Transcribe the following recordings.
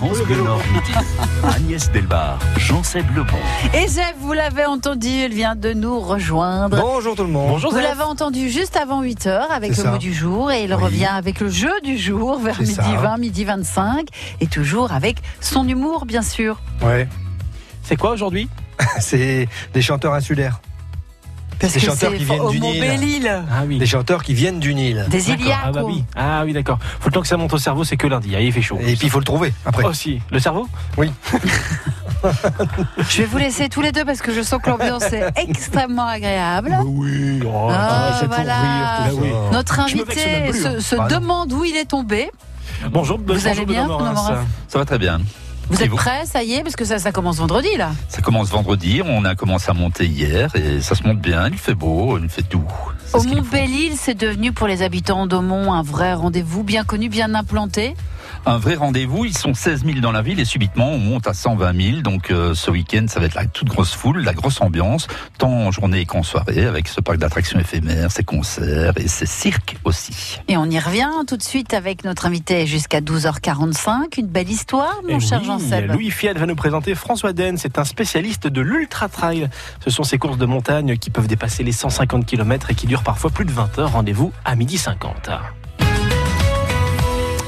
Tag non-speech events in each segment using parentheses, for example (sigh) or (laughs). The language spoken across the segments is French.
France Bleu Nord Midi. (laughs) Agnès Delbar, Jean-Seb Lebon. Et Jeff, vous l'avez entendu, il vient de nous rejoindre. Bonjour tout le monde. Vous l'avez entendu juste avant 8h avec le ça. mot du jour et il Oui. revient avec le jeu du jour vers midi ça. 20, midi 25 et toujours avec son humour bien sûr. Ouais, C'est quoi aujourd'hui? (laughs) C'est des chanteurs insulaires. Parce Des chanteurs qui viennent du Nil. Ah oui. Des chanteurs qui viennent du Nil. Des. Iliaques. Ah bah oui. Ah oui, d'accord. Faut le temps que ça monte au cerveau, c'est que lundi. Ah, il fait chaud. Et puis il faut le trouver après. Aussi. Le cerveau? Je vais vous laisser tous les deux parce que je sens que l'ambiance est (laughs) extrêmement agréable. Oui. oh, Ah, c'est pour voilà. rire, tout Ah oui. ça. Notre invité se, hein. se Bah demande où il est tombé. Bonjour, bonjour, allez bien, Ça va très bien. Vous êtes prêts Ça y est Parce que ça, ça commence vendredi là. Ça commence vendredi, on a commencé à monter hier et ça se monte bien, il fait beau, il fait doux. Au ce qu'il Mont faut. Belle-Île, c'est devenu pour les habitants d'Aumont un vrai rendez-vous bien connu, bien implanté. Un vrai rendez-vous, ils sont 16 000 dans la ville et subitement on monte à 120 000. Donc euh, ce week-end ça va être la toute grosse foule, la grosse ambiance, tant en journée qu'en soirée avec ce parc d'attractions éphémères, ses concerts et ses cirques aussi. Et on y revient tout de suite avec notre invité jusqu'à 12h45. Une belle histoire, mon Et cher oui, Jean-Seb. Louis Fiat va nous présenter François Den. C'est un spécialiste de l'ultra trail. Ce sont ces courses de montagne qui peuvent dépasser les 150 km et qui durent parfois plus de 20 heures. Rendez-vous à midi 50.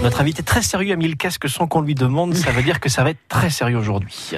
Notre invité très sérieux a mis le casque sans qu'on lui demande? Ça veut dire que ça va être très sérieux aujourd'hui.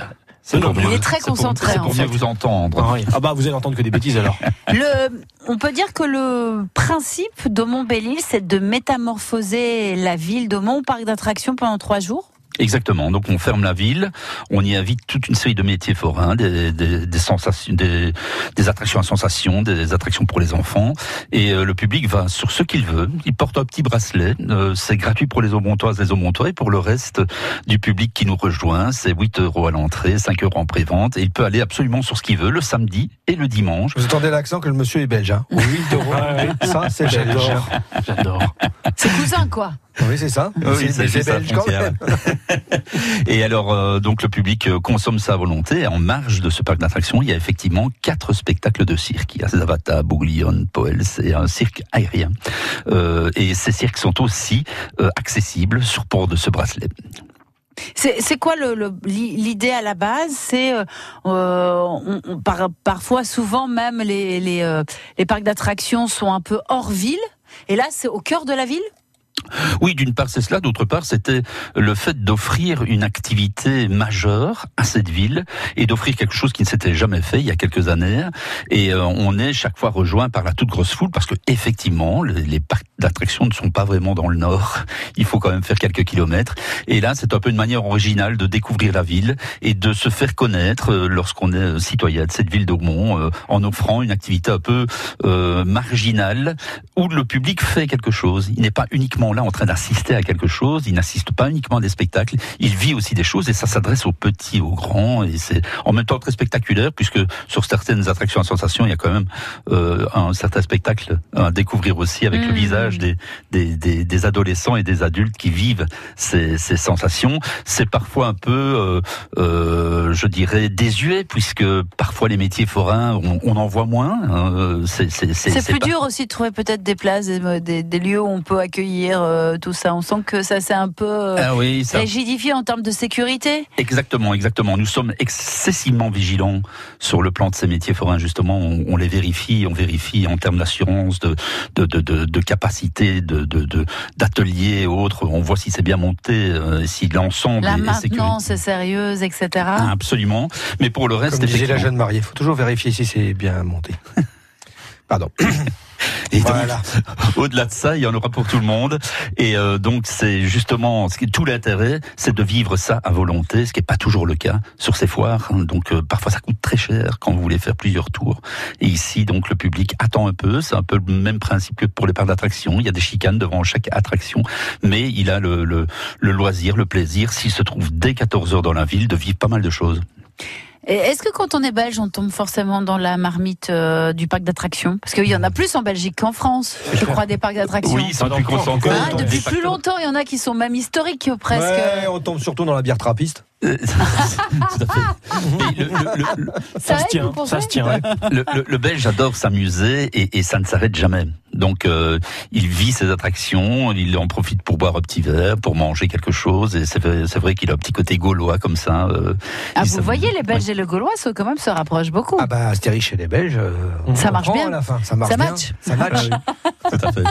Non, il est très c'est pour- concentré, C'est en pour mieux vous entendre. Ah, oui. Ah bah vous allez entendre que des bêtises alors. (laughs) Le, on peut dire que le principe d'Aumont Belle-Île, c'est de métamorphoser la ville d'Aumont au parc d'attractions pendant trois jours? Exactement. Donc on ferme la ville, on y invite toute une série de métiers forains, des, des, des sensations, des, des attractions à sensations, des attractions pour les enfants, et euh, le public va sur ce qu'il veut. Il porte un petit bracelet, euh, c'est gratuit pour les Aumontoises, les Aumontois, et pour le reste du public qui nous rejoint, c'est 8 euros à l'entrée, 5 euros en prévente, et il peut aller absolument sur ce qu'il veut le samedi et le dimanche. Vous entendez l'accent que le monsieur est belge. Hein? 8 euros. Ça, c'est belge. J'adore. J'adore. C'est cousin, quoi. Oui, c'est ça. Oui, c'est belge quand frontière. même. (laughs) Et alors, euh, donc le public euh, consomme sa volonté. Et en marge de ce parc d'attractions, il y a effectivement quatre spectacles de cirque. Il y a Zavata, Bouglione, Poel, c'est un cirque aérien. Euh, et ces cirques sont aussi euh, accessibles sur port de ce bracelet. C'est c'est quoi le- le- l'i- l'idée à la base? C'est euh, on- on- par- parfois, souvent même les les, euh, les parcs d'attractions sont un peu hors ville. Et là, c'est au cœur de la ville? Oui, d'une part c'est cela, d'autre part c'était le fait d'offrir une activité majeure à cette ville et d'offrir quelque chose qui ne s'était jamais fait il y a quelques années. Et euh, on est chaque fois rejoint par la toute grosse foule parce que effectivement les, parcs d'attractions ne sont pas vraiment dans le nord. (laughs) Il faut quand même faire quelques kilomètres. Et là c'est un peu une manière originale de découvrir la ville et de se faire connaître euh, lorsqu'on est euh, citoyen de cette ville d'Aumont en offrant une activité un peu marginale où le public fait quelque chose. Il n'est pas uniquement là en train d'assister à quelque chose, il n'assiste pas uniquement à des spectacles, il vit aussi des choses et ça s'adresse aux petits, aux grands et c'est en même temps très spectaculaire puisque sur certaines attractions à sensation, il y a quand même euh, un certain spectacle à découvrir aussi avec le Mm. visage des, des, des, des adolescents et des adultes qui vivent ces, ces sensations. C'est parfois un peu, euh, euh, je dirais, désuet puisque parfois les métiers forains, on, on en voit moins. hein, c'est plus pas- dur aussi de trouver peut-être des places, des- des lieux où on peut accueillir euh, tout ça. On sent que ça c'est un peu euh, Ah oui, ça, rigidifié en termes de sécurité. Exactement, exactement. Nous sommes excessivement vigilants sur le plan de ces métiers forains. Justement, on, on les vérifie, on vérifie en termes d'assurance, de, de, de, de, de capacité, de, d'ateliers et autres. On voit si c'est bien monté, euh, si l'ensemble La est, maintenance est sérieuse, etc. Ah, Absolument. Mais pour le reste, Comme disait la jeune mariée, il faut toujours vérifier si c'est bien monté. (laughs) Pardon. (coughs) Et donc, Voilà. (laughs) Au-delà de ça, il y en aura pour tout le monde. Et euh, donc, c'est justement ce qui tout l'intérêt, c'est de vivre ça à volonté, ce qui n'est pas toujours le cas sur ces foires. hein. Donc, euh, parfois, ça coûte très cher quand vous voulez faire plusieurs tours. Et ici, donc, le public attend un peu. C'est un peu le même principe que pour les parcs d'attractions. Il y a des chicanes devant chaque attraction, mais il a le, le, le loisir, le plaisir, s'il se trouve dès 14 heures dans la ville, de vivre pas mal de choses. Est-ce que quand on est belge, on tombe forcément dans la marmite euh, du parc d'attractions? Parce qu'il y en a plus en Belgique qu'en France, je crois, des parcs d'attractions. Oui, ils sont Pas plus dans le temps, concentrés. Ah, Des depuis plus longtemps, il y en a qui sont même historiques presque. Ouais, on tombe surtout dans la bière trappiste. (laughs) Tout à fait. Mais le- le- le- Ça se tient, ça se tient. ouais. le, le- le Belge adore s'amuser et, et ça ne s'arrête jamais. Donc euh, il vit ses attractions, il en profite pour boire un petit verre, pour manger quelque chose. Et c'est vrai, qu'il a un petit côté gaulois comme ça. euh, Ah, vous voyez, les Belges et le Gaulois se- quand même se rapprochent beaucoup. Ah bah Astérix chez les Belges. euh, on Ça marche bien. à la fin. Ça marche Ça bien. Ça match. (laughs) Tout à fait.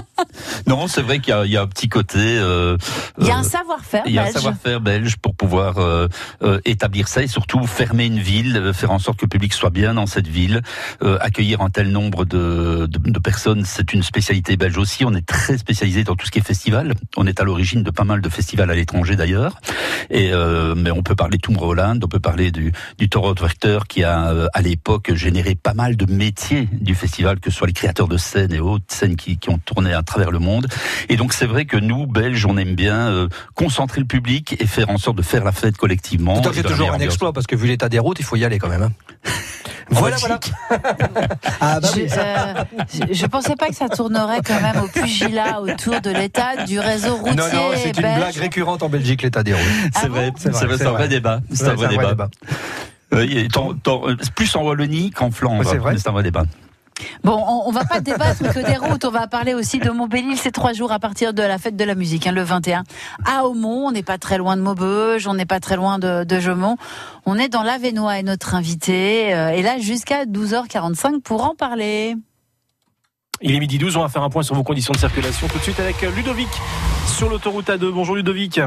Non, c'est vrai qu'il y, y a un petit côté. euh, Il y a euh, un savoir-faire Il y a un belge. savoir-faire belge pour pouvoir euh, euh, établir ça et surtout fermer une ville, euh, faire en sorte que le public soit bien dans cette ville, euh, accueillir un tel nombre de, de, de personnes, c'est une spécialité belge aussi. On est très spécialisé dans tout ce qui est festival. On est à l'origine de pas mal de festivals à l'étranger d'ailleurs. Et euh, mais on peut parler de Tomorrowland, on peut parler du, du Torotwerchter qui a euh, à l'époque généré pas mal de métiers du festival, que ce soit les créateurs de scènes et autres scènes qui, qui ont tourné à travers le monde. Et donc c'est vrai que nous, Belges, on aime bien euh, concentrer le public et faire en sorte de faire la fête collectivement. C'est toujours un ambiance. exploit parce que vu l'état des routes, il faut y aller quand même. hein. (laughs) Voilà, voilà. (laughs) Ah bah Je, euh, je- pensais pas que ça tournerait quand même au pugilat autour de l'état du réseau routier Non, non, c'est une belge. blague récurrente en Belgique, l'état des routes. Ah C'est vrai, C'est c'est vrai, vrai, c'est c'est un vrai. vrai débat. C'est un vrai débat. Euh, euh, plus en Wallonie qu'en Flandre. C'est vrai. C'est un vrai débat. Bon, on, on va pas débattre que des routes, on va parler aussi de Montbéliil. C'est trois jours à partir de la fête de la musique, hein, le 21. À Aumont, on n'est pas très loin de Maubeuge, on n'est pas très loin de, de Gemont. On est dans l'Avenois et notre invité euh, est là jusqu'à 12h45 pour en parler. Il est midi 12, on va faire un point sur vos conditions de circulation tout de suite avec Ludovic sur l'autoroute A2. Bonjour Ludovic.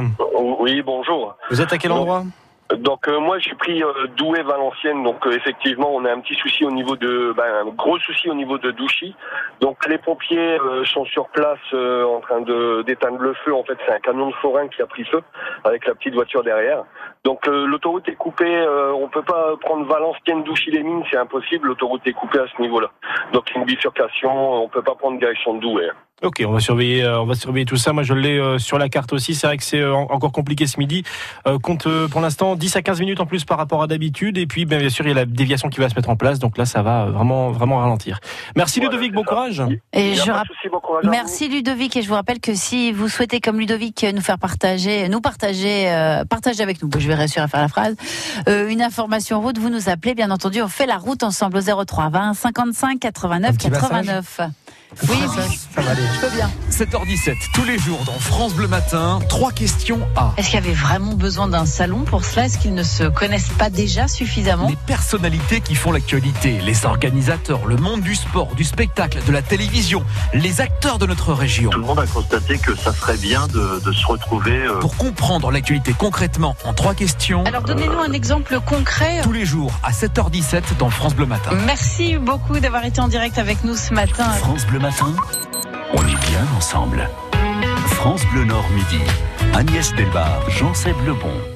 Oui, bonjour. Vous êtes à quel endroit? Donc euh, moi j'ai pris euh, Douai Valenciennes, donc euh, effectivement on a un petit souci au niveau de, ben, un gros souci au niveau de Douchy. Donc les pompiers euh, sont sur place en train de d'éteindre le feu. En fait c'est un camion de forain qui a pris feu avec la petite voiture derrière. Donc l'autoroute est coupée. On peut pas prendre Valenciennes, Douchy les mines, c'est impossible. L'autoroute est coupée à ce niveau-là. Donc c'est une bifurcation. On peut pas prendre direction de Douai. Ok, on va surveiller, euh, on va surveiller tout ça. Moi, je l'ai euh, sur la carte aussi. C'est vrai que c'est euh, en- encore compliqué ce midi. Euh, compte euh, pour l'instant 10 à 15 minutes en plus par rapport à d'habitude. Et puis, ben, bien sûr, il y a la déviation qui va se mettre en place. Donc là, ça va vraiment, vraiment ralentir. Merci Voilà, Ludovic, bon ça. courage. Et je souci, bon courage vous. Merci Ludovic et je vous rappelle que si vous souhaitez comme Ludovic nous faire partager, nous partager, euh, partager avec nous, je vais réussir à faire la phrase, euh, une information route, vous nous appelez, bien entendu, on fait la route ensemble au 03 20 55 89 Un petit massage 89. Oui, oui, Ça va aller. je peux bien. 7h17, tous les jours dans France Bleu Matin, trois questions à Est-ce qu'il y avait vraiment besoin d'un salon pour cela? Est-ce qu'ils ne se connaissent pas déjà suffisamment? Les personnalités qui font l'actualité, les organisateurs, le monde du sport, du spectacle, de la télévision, les acteurs de notre région. Tout le monde a constaté que ça serait bien de, de se retrouver euh, Pour comprendre l'actualité concrètement en trois questions, Alors donnez-nous un exemple concret. tous les jours à 7h17 dans France Bleu Matin. Merci beaucoup d'avoir été en direct avec nous ce matin. France Bleu Matin, on est bien ensemble. France Bleu Nord Midi, Agnès Delbar, Jean-Seb Lebon.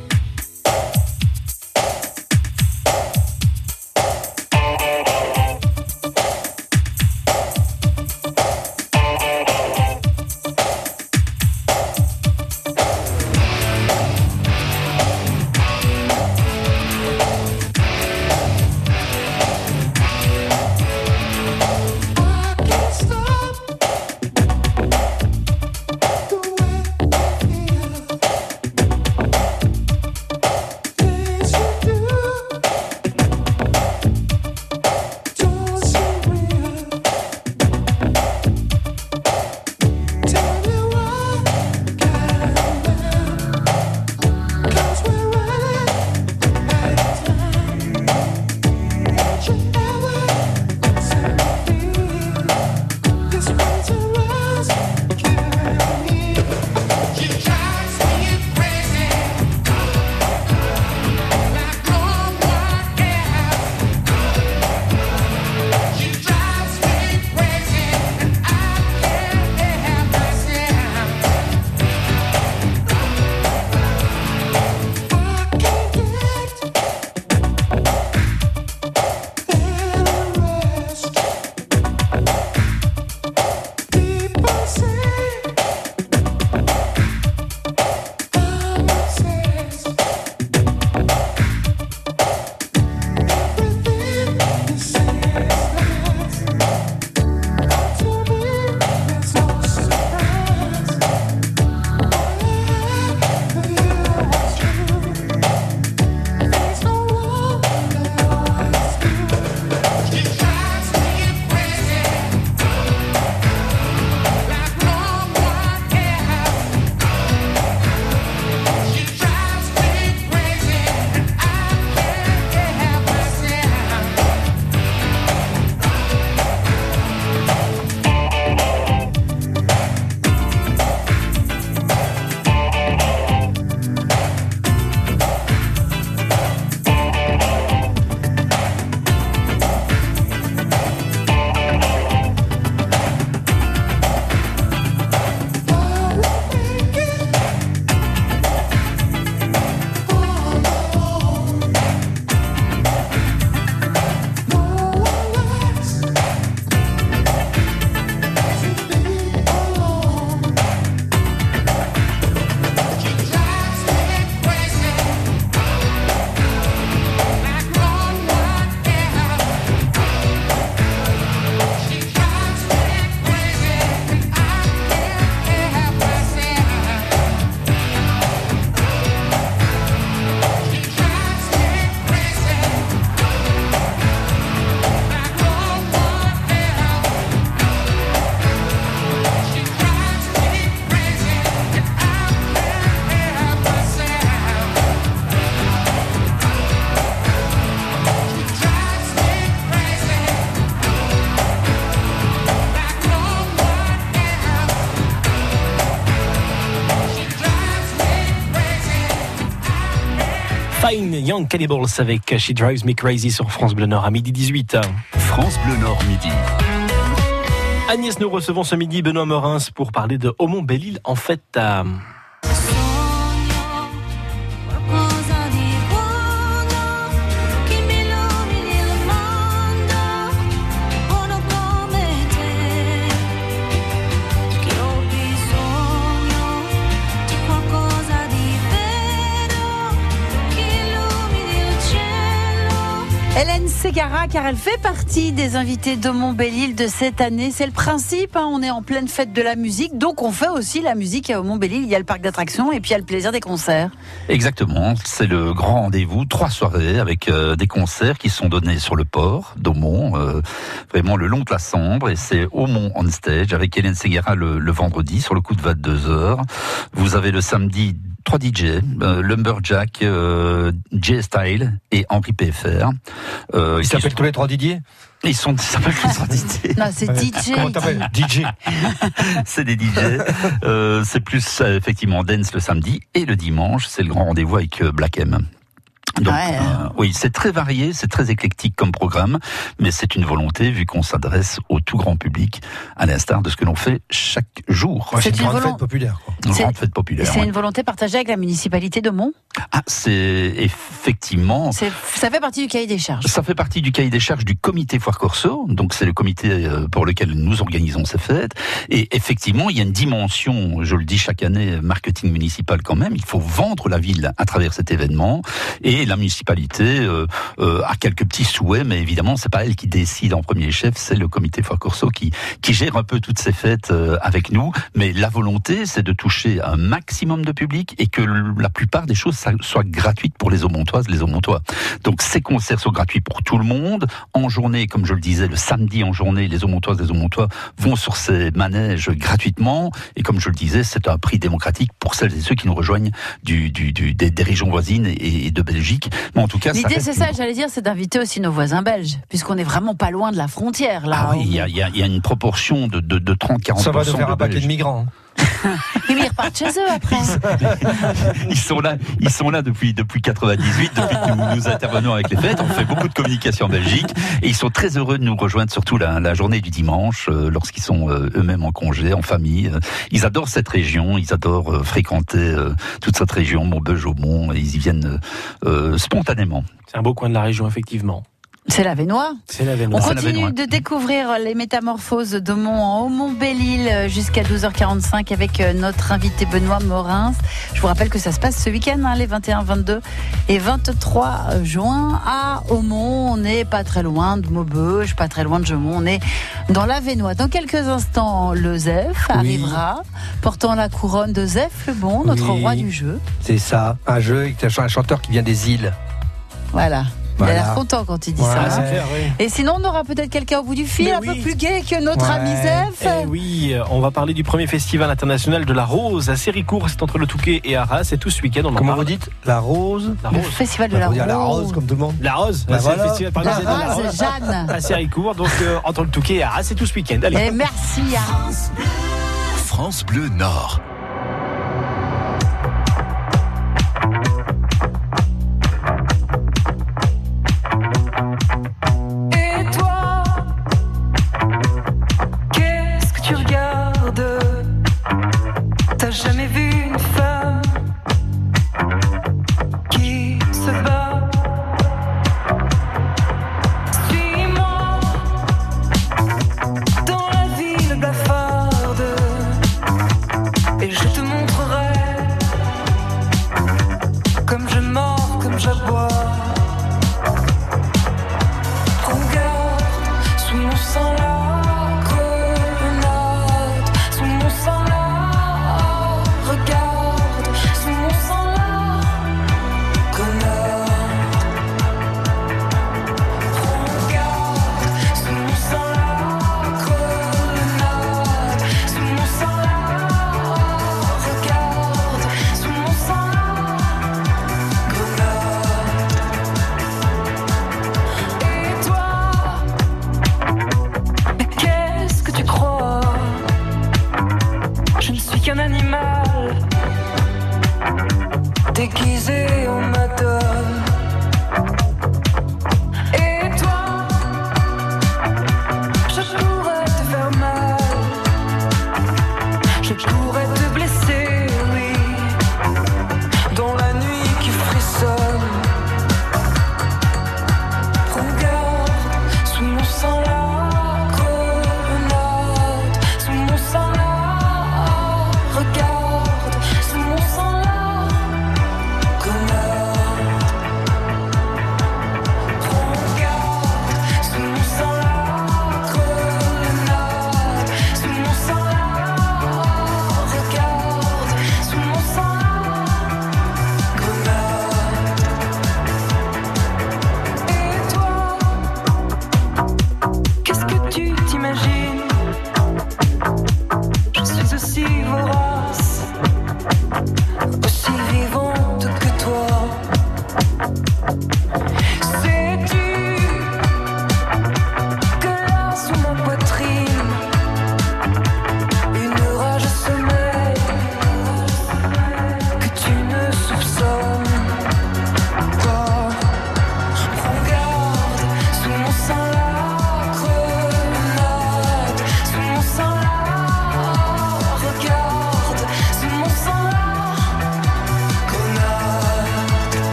Young Cannibals avec She Drives Me Crazy sur France Bleu Nord à midi 18. France Bleu Nord midi. Agnès, nous recevons ce midi Benoît Morins pour parler de Aumont Belle-Île en fait à... Ségara, car elle fait partie des invités de Montbéliil de cette année. C'est le principe, hein, on est en pleine fête de la musique, donc on fait aussi la musique à Montbéliil. Il y a le parc d'attractions et puis il y a le plaisir des concerts. Exactement, c'est le grand rendez-vous, trois soirées avec euh, des concerts qui sont donnés sur le port d'Aumont, euh, vraiment le long de la Sambre, et c'est Aumont on stage avec Hélène Seguera le, le vendredi sur le coup de 22 heures. Vous avez le samedi trois DJ, euh, Lumberjack, euh, J-Style et Henri PFR. Euh, Ils s'appellent sont- tous les trois Didier Ils sont, ils s'appellent tous en DJ. (laughs) Non, c'est DJ. Comment t'appelles (laughs) DJ. c'est des DJ. Euh, c'est plus euh, effectivement dance le samedi et le dimanche, c'est le grand rendez-vous avec Black M. Donc, Ouais. euh, oui, c'est très varié, c'est très éclectique comme programme, mais c'est une volonté vu qu'on s'adresse au tout grand public, à l'instar de ce que l'on fait chaque jour. Ouais, C'est une une grande volon- fête populaire. quoi. Une c'est- grande fête Et populaire. c'est ouais. une volonté partagée avec la municipalité de Mont. Ah, c'est effectivement Ça fait partie du cahier des charges. Ça fait partie du cahier des charges du comité Foire Corso, donc c'est le comité euh, pour lequel nous organisons ces fêtes. Et effectivement, il y a une dimension, je le dis chaque année, marketing municipal quand même. Il faut vendre la ville à travers cet événement. Et la municipalité euh, euh, a quelques petits souhaits, mais évidemment, c'est pas elle qui décide en premier chef, c'est le comité Foire Corso qui, qui gère un peu toutes ces fêtes euh, avec nous. Mais la volonté, c'est de toucher un maximum de public et que la plupart des choses soient gratuites pour les Aumontoises, les Aumontois. Donc ces concerts sont gratuits pour tout le monde. En journée, comme je le disais, le samedi en journée, les Aumontoises, les Aumontois vont sur ces manèges gratuitement. Et comme je le disais, c'est un prix démocratique pour celles et ceux qui nous rejoignent du, du, du- des, régions voisines et, et de Belgique. Mais en tout cas, ça L'idée, c'est une- ça, j'allais dire, c'est d'inviter aussi nos voisins belges, puisqu'on est vraiment pas loin de la frontière, là. Ah oui, il y a, il y a- il y a une proportion de, de, de 30-40% Ça va nous faire de un paquet de migrants. (laughs) repartent chez eux après. (laughs) Ils sont là, ils sont là depuis depuis 98, depuis que nous, nous intervenons avec les fêtes. On fait beaucoup de communication en Belgique et ils sont très heureux de nous rejoindre, surtout la, la journée du dimanche, euh, lorsqu'ils sont euh, eux-mêmes en congé, en famille. Euh, Ils adorent cette région, ils adorent euh, fréquenter euh, toute cette région, Montbeuge, Aumont, et ils y viennent euh, spontanément. C'est un beau coin de la région, effectivement. C'est la Vénois. C'est la On Vénois. La continue de découvrir les métamorphoses de Mont en Haut-Mont-Belle-Île jusqu'à 12h45 avec euh, notre invité Benoît Morins. Je vous rappelle que ça se passe ce week-end, hein, les 21, 22 et 23 juin à Aumont. On n'est pas très loin de Maubeuge, pas très loin de Gemont. On est dans la Vénois. Dans quelques instants, le Zef arrivera, portant la couronne de Zef le Bon, notre Oui. roi du jeu. C'est ça, un jeu avec un chanteur qui vient des îles. Voilà. Il a Voilà. l'air content quand il dit Ouais. ça. C'est clair, oui. Et sinon, on aura peut-être quelqu'un au bout du fil, Mais un oui. peu plus gai que notre Ouais. ami Zef. Eh oui, on va parler du premier festival international de la rose à Séricourt, c'est entre le Touquet et Arras, et tout ce week-end on en Comment parle. vous dites La rose La Le rose. festival de Bah, la rose. la rose comme tout le monde. La rose, Bah c'est voilà. le festival La de la rose, rose Jeanne. à Séricourt, donc euh, entre le Touquet et Arras, c'est tout ce week-end. Allez. Et merci. hein. France Bleu Nord.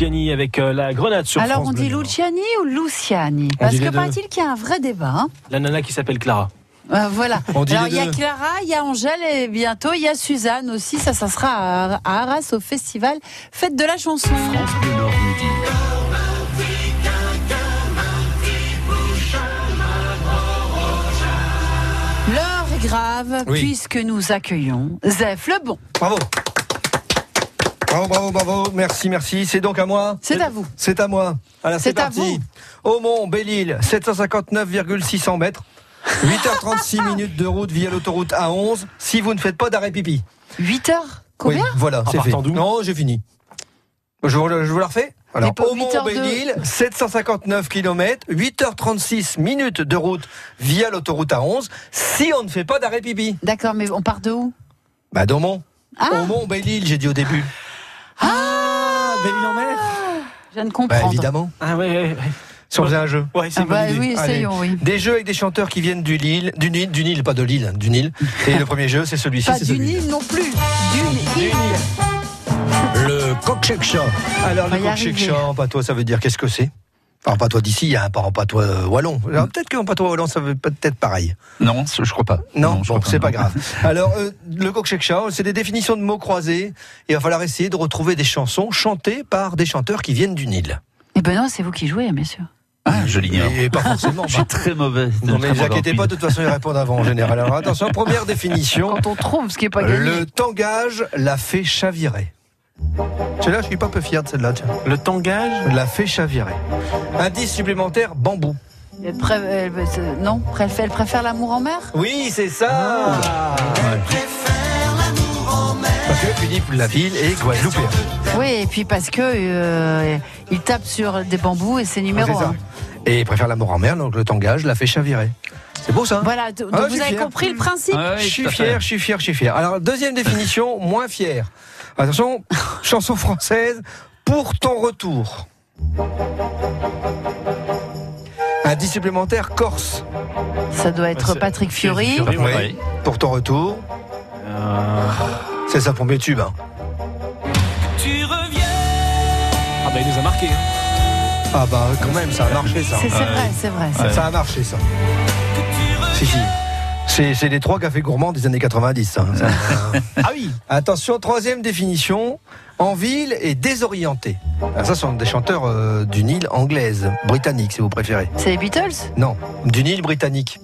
Luciani avec euh, la grenade sur Alors France on dit. Luciani ou Luciani? On Parce que paraît-il qu'il y a un vrai débat. hein. La nana qui s'appelle Clara. Euh, voilà. (laughs) On dit Alors il y a. Clara, il y a Angèle et bientôt il y a Suzanne aussi. Ça, ça sera à, à Arras au festival Fête de la chanson. France Bleu Nord Midi. L'heure est grave Oui. puisque nous accueillons Zef Lebon. Bravo. Bravo, bravo, bravo. Merci, merci. C'est donc à moi C'est à vous. C'est à moi. Voilà, c'est C'est à parti. vous. Aumont, Belle-Île, 759,600 mètres. 8h36 minutes de route via l'autoroute A11 si vous ne faites pas d'arrêt pipi. 8 heures Combien? Oui, voilà, c'est fait. Non, j'ai fini. Je vous, je vous la refais? Alors, Aumont, 8 heures de- Belle-Île, 759 km, 8h36 minutes de route via l'autoroute A11 si on ne fait pas d'arrêt pipi. D'accord, mais on part de où? Bah, d'Aumont. Ah. Aumont, Belle-Île, j'ai dit au début. Ah, Belle-Île en mer Je viens de Bah, comprendre. évidemment. Ah ouais, ouais, ouais. Si on faisait un jeu. Ouais, c'est Ah bah oui, Allez. essayons, oui. Des jeux avec des chanteurs qui viennent du Nil, du Nil, du Nil, pas de l'île, du Nil. Et le premier jeu, c'est celui-ci. Pas c'est du celui-là. Nil non plus. Du Nil. Le coq. Alors, On le coq chant, patois, ça veut dire qu'est-ce que c'est? Enfin, patois d'ici, il y a un parent patois euh, wallon. Alors, Peut-être qu'en patois wallon, ça veut peut-être pareil. Non, je crois pas. Non, bon, c'est pas grave. (laughs) Alors, euh, le coq chant, c'est des définitions de mots croisés. Et il va falloir essayer de retrouver des chansons chantées par des chanteurs qui viennent du Nil. Eh ben non, c'est vous qui jouez, bien sûr. Ah, je l'ignore. Et pas forcément. (laughs) Je suis très mauvais. Non, mais ne vous inquiétez en pas, de toute façon, ils répondent avant en général. Alors, attention, première (laughs) définition. Quand on trouve ce qui n'est pas gagné. Le tangage l'a fait chavirer. Celle-là, je suis pas peu fier de celle-là, tiens. Le tangage L'a fait chavirer. Indice supplémentaire, bambou. Elle pré- elle- euh, non, préfère l'amour en mer? Oui, c'est ça Parce que Philippe Laville est guadeloupéen. Oui, et puis parce que euh, il tape sur des bambous et c'est numéro Ah, c'est ça. un. Et il préfère l'amour en mer, donc le tangage l'a fait chavirer. C'est beau ça Voilà, donc Ah, je vous suis avez fier. compris le principe? Ah oui, Je suis tout à fait. fier, je suis fier, je suis fier. Alors, deuxième définition, moins fier. Attention, chanson française, pour ton retour. Indice supplémentaire, Corse. Ça doit être Patrick Fiori. Fiori, ouais. Oui. Pour ton retour. Euh, C'est sa premier tube. hein. Ah bah il nous a marqué. hein. Ah bah quand même, ça a marché ça. C'est vrai, c'est vrai. Ça a marché ça. Si, si. C'est, c'est les trois cafés gourmands des années 90. ça. Ça- Ah oui Attention, troisième définition. En ville et désorienté. Ah, ça, ce sont des chanteurs euh, du Nil anglaise, britannique si vous préférez. C'est les Beatles? Non, du Nil britannique.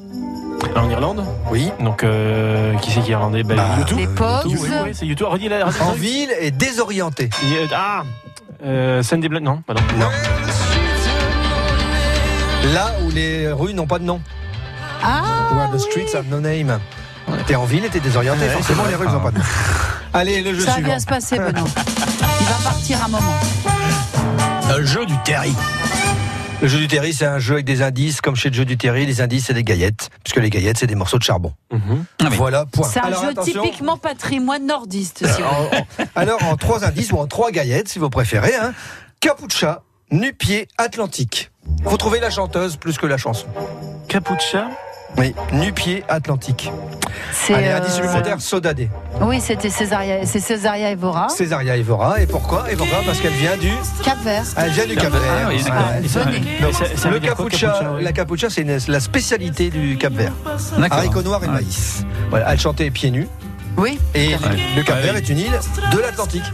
En Irlande? Oui. Donc euh, qui c'est qui est irlandais? Bah, Bah, YouTube. Les Pogs YouTube, oui, oui, c'est YouTube. Redis la redis- En ville et désorienté. A- Ah euh, Sandy Blunt, non, pardon. Non. Là où les rues n'ont pas de nom. Ah Where the streets have no name. T'es en ville et t'es désorienté, Ouais, forcément c'est les rues n'ont pas de. Allez, le jeu Ça va suivant. bien se passer, Benoît. Il va partir un moment. Le jeu du terry. Le jeu du terry, c'est un jeu avec des indices, comme chez le jeu du terry, les indices, c'est des gaillettes, puisque les gaillettes, c'est des morceaux de charbon. Mhm. Ah oui. Voilà, point. C'est un Alors, jeu attention, typiquement patrimoine nordiste. si vous voulez. en- en- alors, en trois indices, ou en trois gaillettes, si vous préférez, hein. Capucha, nu-pied, Atlantique. Vous trouvez la chanteuse plus que la chanson. Capucha Oui, nu-pied, Atlantique. C'est, Allez, euh, indice supplémentaire, Sodadé. Oui, c'était Césaria, c'est Césaria Evora. Césaria Evora. Et pourquoi Et pourquoi Parce qu'elle vient du. Cap Vert. Elle vient du Cap Vert. Ah oui, le dire quoi, capucha, capucha, oui la capucha, c'est une- la spécialité du Cap Vert. D'accord. Haricots noirs et Ouais. maïs. Voilà, elle chantait pieds nus. Oui. Et le Cap Vert est une île de l'Atlantique.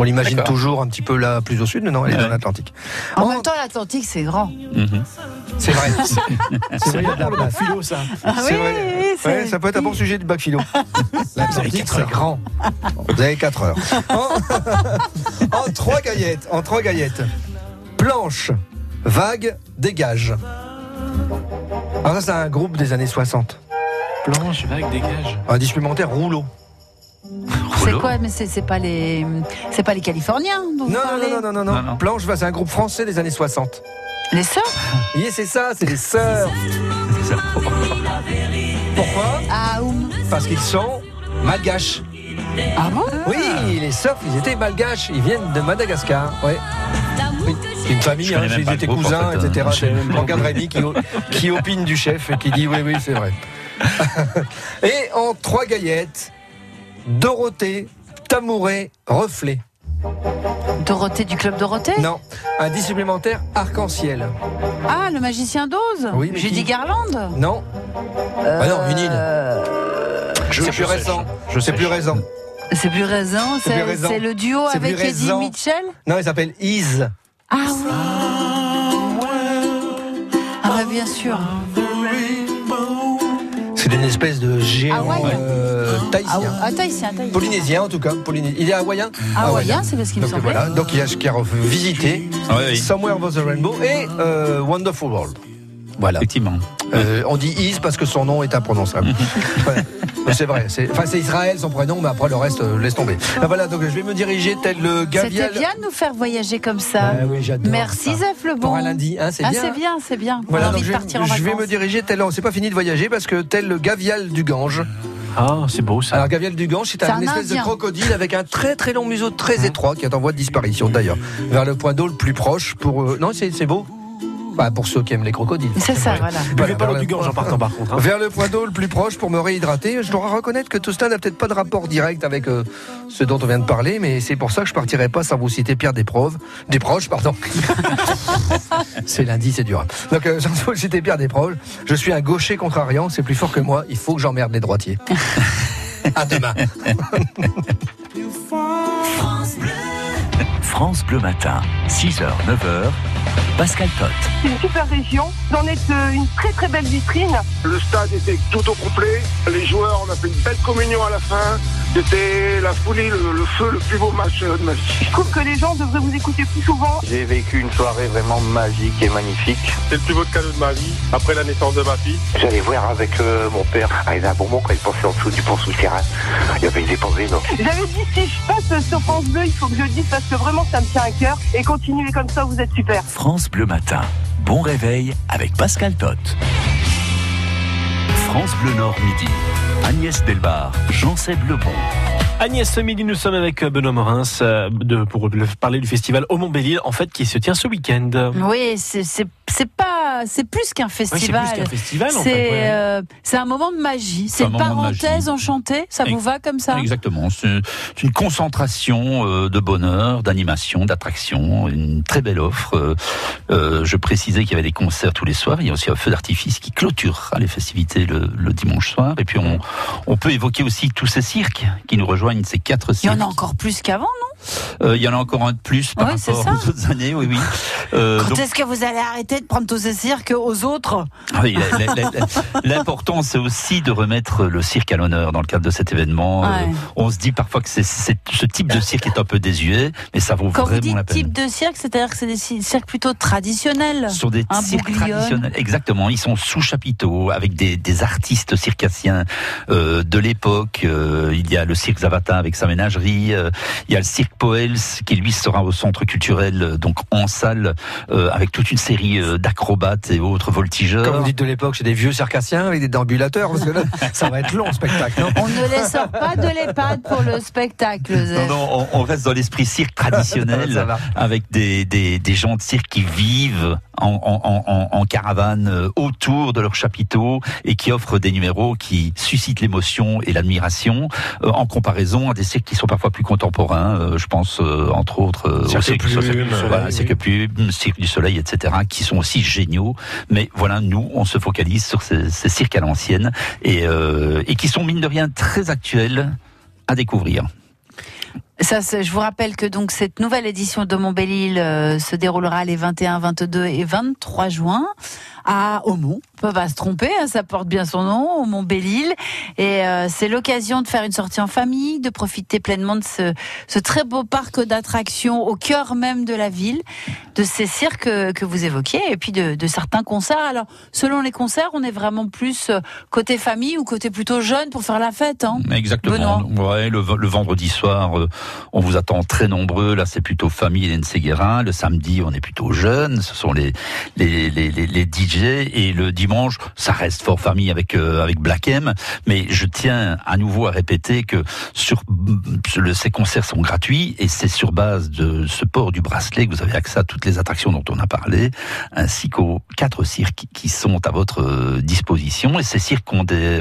On l'imagine toujours un petit peu là, plus au sud, mais non, elle est Ouais. dans l'Atlantique. En Oh, même temps, l'Atlantique, c'est grand. Mhm. c'est vrai. (laughs) c'est vrai, il y a de la place. philo, ça. Ah oui, vrai. Ouais, ça peut être un bon sujet de bac philo. (laughs) L'Atlantique, c'est grand. Vous avez 4 heures. En, (laughs) en trois gaillettes. En trois gaillettes. Planche, vague, dégage. Alors ça, c'est un groupe des années 60. Planche, vague, dégage. Un supplémentaire, rouleau. C'est quoi Mais c'est c'est pas les, c'est pas les Californiens dont vous Non, non, parlez non, non, non, non, Non, non. Planche, c'est un groupe français des années 60. Les sœurs Oui, c'est ça, c'est les sœurs. Pourquoi Ah, oum. Parce qu'ils sont malgaches. Ah bon? Oui, les sœurs, ils étaient malgaches. Ils viennent de Madagascar. Ouais. Oui. C'est une famille, hein, ils étaient cousins, en fait, etc. Pas. Regarde Rémi qui, qui opine du chef et qui dit oui, oui, c'est vrai. (laughs) et en trois gaillettes, Dorothée, Tamouret, Reflet. Dorothée du club Dorothée Non. Indice supplémentaire, arc-en-ciel. Ah, le magicien d'Oz Oui, mais Judy qui Garland Non. Euh, Ah non, une île. Je- C'est je plus sais, récent. je- sais. plus récent. C'est plus raison, C'est plus raison. c'est le duo C'est avec plus Eddie raison. Mitchell Non, il s'appelle Is. Ah oui Ah bah bien sûr. C'est une espèce de géant Hawaï. euh, Ah, tahitien. ah, tahitien, tahitien. Polynésien en tout cas. Polynésien. Il est hawaïen Hawaïen, c'est ce qu'il me semblait. voilà, donc il y a a visité Ah oui. Somewhere Over the Rainbow et euh, Wonderful World. Voilà. Effectivement. Euh, on dit Is parce que son nom est imprononçable. (laughs) C'est vrai, c'est enfin, c'est Israël son prénom, mais après le reste, euh, laisse tomber. Ah, voilà, donc je vais me diriger tel le C'était Gavial. bien de nous faire voyager comme ça. Ah oui, j'adore Merci. Zef Lebon. Pour un lundi, hein, c'est ah, bien. c'est bien, c'est bien. On Voilà, a donc envie je, de vais- partir en je vais vacances. me diriger tel, on s'est pas fini de voyager parce que tel le Gavial du Gange. Ah, c'est beau ça. Alors Gavial du Gange, c'est un, un espèce Indien. de crocodile avec un très très long museau très étroit qui est en voie de disparition d'ailleurs. Vers le point d'eau le plus proche pour... euh, Non, c'est c'est beau bah, Pour ceux qui aiment les crocodiles. C'est ça, voilà. Buvez Voilà, pas l'eau vers du le- Gange en partant par contre. hein. Vers le point d'eau le plus proche pour me réhydrater. Je dois reconnaître que tout cela n'a peut-être pas de rapport direct avec euh, ce dont on vient de parler, mais c'est pour ça que je partirai pas sans vous citer Pierre Desproges. Desproges, pardon. (laughs) c'est lundi, c'est dur. Donc, euh, sans vous citer Pierre Desproges, je suis un gaucher contrariant, c'est plus fort que moi, il faut que j'emmerde les droitiers. (laughs) à demain. France Bleu Matin, 6h, 9h, Pascal Tot. C'est une super région. Vous en êtes euh, une très très belle vitrine. Le stade était tout au complet. Les joueurs, on a fait une belle communion à la fin. C'était la folie, le, le feu, le plus beau match de ma vie. Je trouve que les gens devraient vous écouter plus souvent. J'ai vécu une soirée vraiment magique et magnifique. C'est le plus beau cadeau de ma vie, après la naissance de ma fille. J'allais voir avec euh, mon père, à Bourbon quand il passait en dessous du pont souterrain. Il y avait des pendules. J'avais dit si je passe sur France Bleu, il faut que je le dise parce que vraiment ça me tient à cœur. Et continuez comme ça, vous êtes super. France Bleu Matin, bon réveil avec Pascal Tot. France Bleu Nord midi, Agnès Delbar, Jean-Seb Lebon. Agnès, ce midi, nous sommes avec Benoît Morins euh, pour le- parler du festival au Mont-Bellil, en fait, qui se tient ce week-end. Oui, c'est c'est pas, c'est plus qu'un Ouais, c'est festival. plus qu'un festival, en C'est fait. ouais. euh, c'est un moment de magie. C'est un une parenthèse enchantée. Ça vous va comme ça? Exactement. C'est une concentration euh, de bonheur, d'animation, d'attraction, une très belle offre. Euh, euh, je précisais qu'il y avait des concerts tous les soirs. Il y a aussi un feu d'artifice qui clôturera les festivités le, le dimanche soir. Et puis on, on peut évoquer aussi tous ces cirques qui nous rejoignent, ces quatre Il y cirques. en a encore plus qu'avant, non? Euh, il y en a encore un de plus par Ouais, rapport ça. aux autres années. Oui, oui. Euh, Quand donc- est-ce que vous allez arrêter de prendre tous ces cirques aux autres Ah Oui, l'important c'est aussi de remettre le cirque à l'honneur dans le cadre de cet événement. Euh, on se dit parfois que ce type de cirque est un peu désuet, mais ça vaut Quand vous vraiment dites la peine. type de cirque, c'est-à-dire que c'est des ci- cirques plutôt traditionnels. Ce sont des Un cirques traditionnels. Exactement. Ils sont sous chapiteau avec des, des artistes circassiens euh, de l'époque. Euh, il y a le cirque Zavata avec sa ménagerie. Euh, il y a le cirque Poels qui lui sera au centre culturel, euh, donc en salle, euh, avec toute une série euh, d'acrobates et autres voltigeurs. Comme vous dites de l'époque, c'est des vieux circassiens avec des déambulateurs, parce que là, (laughs) ça va être long le spectacle, non On ne les sort pas de l'EHPAD pour le spectacle, Non, non, on, on reste dans l'esprit cirque (laughs) traditionnel, avec des, des, des gens de cirque qui vivent en, en, en, en caravane euh, autour de leur chapiteau et qui offrent des numéros qui suscitent l'émotion et l'admiration, euh, en comparaison à des cirques qui sont parfois plus contemporains. euh, je pense euh, entre autres euh, au Cirque du euh, Soleil, voilà, oui, Cirque du Soleil, etc., qui sont aussi géniaux. Mais voilà, nous, on se focalise sur ces, ces cirques à l'ancienne et, euh, et qui sont mine de rien très actuels à découvrir. Ça, je vous rappelle que donc cette nouvelle édition de Montbéliil euh, se déroulera les 21, 22 et 23 juin à Aumont. On peut pas se tromper, hein, ça porte bien son nom, au Montbéliil. Et euh, c'est l'occasion de faire une sortie en famille, de profiter pleinement de ce, ce très beau parc d'attractions au cœur même de la ville, de ces cirques que, vous évoquiez, et puis de, de certains concerts. Alors, selon les concerts, on est vraiment plus euh, côté famille ou côté plutôt jeune pour faire la fête. Hein. Exactement. Ouais, le, le vendredi soir, euh, on vous attend très nombreux. Là, c'est plutôt famille Hélène Séguérin. Le samedi, on est plutôt jeunes. Ce sont les, les, les, les, les DJ et le dimanche, ça reste fort famille avec euh, avec Black M. Mais je tiens à nouveau à répéter que sur ces concerts sont gratuits et c'est sur base de ce port du bracelet que vous avez accès à toutes les attractions dont on a parlé, ainsi qu'aux quatre cirques qui sont à votre euh, disposition. Et ces cirques ont des,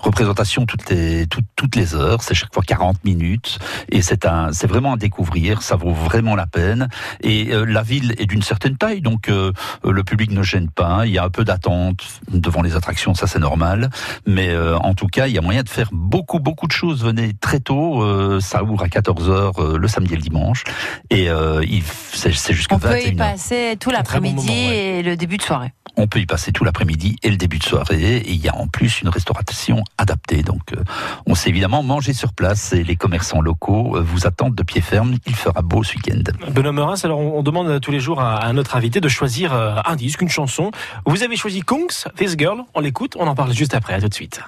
représentations toutes les toutes, les heures. C'est chaque fois 40 minutes et c'est un c'est vraiment à découvrir. Ça vaut vraiment la peine. Et euh, la ville est d'une certaine taille, donc le public ne pas. Il y a un peu d'attente devant les attractions, ça c'est normal. Mais euh, en tout cas, il y a moyen de faire beaucoup beaucoup de choses. Venez très tôt. ça ouvre à 14 h le samedi et le dimanche. Et c'est jusqu'à 21 On peut y passer tout l'après-midi et le début de soirée. On peut y passer tout l'après-midi et le début de soirée. Et il y a en plus une restauration adaptée. Donc, on sait évidemment manger sur place. Et les commerçants locaux vous attendent de pied ferme. Il fera beau ce week-end. Benoît Meurins, alors on demande tous les jours à notre invité de choisir euh, un disque, une chanson. Vous avez choisi Kungs, This Girl. On l'écoute. On en parle juste après. À tout de suite.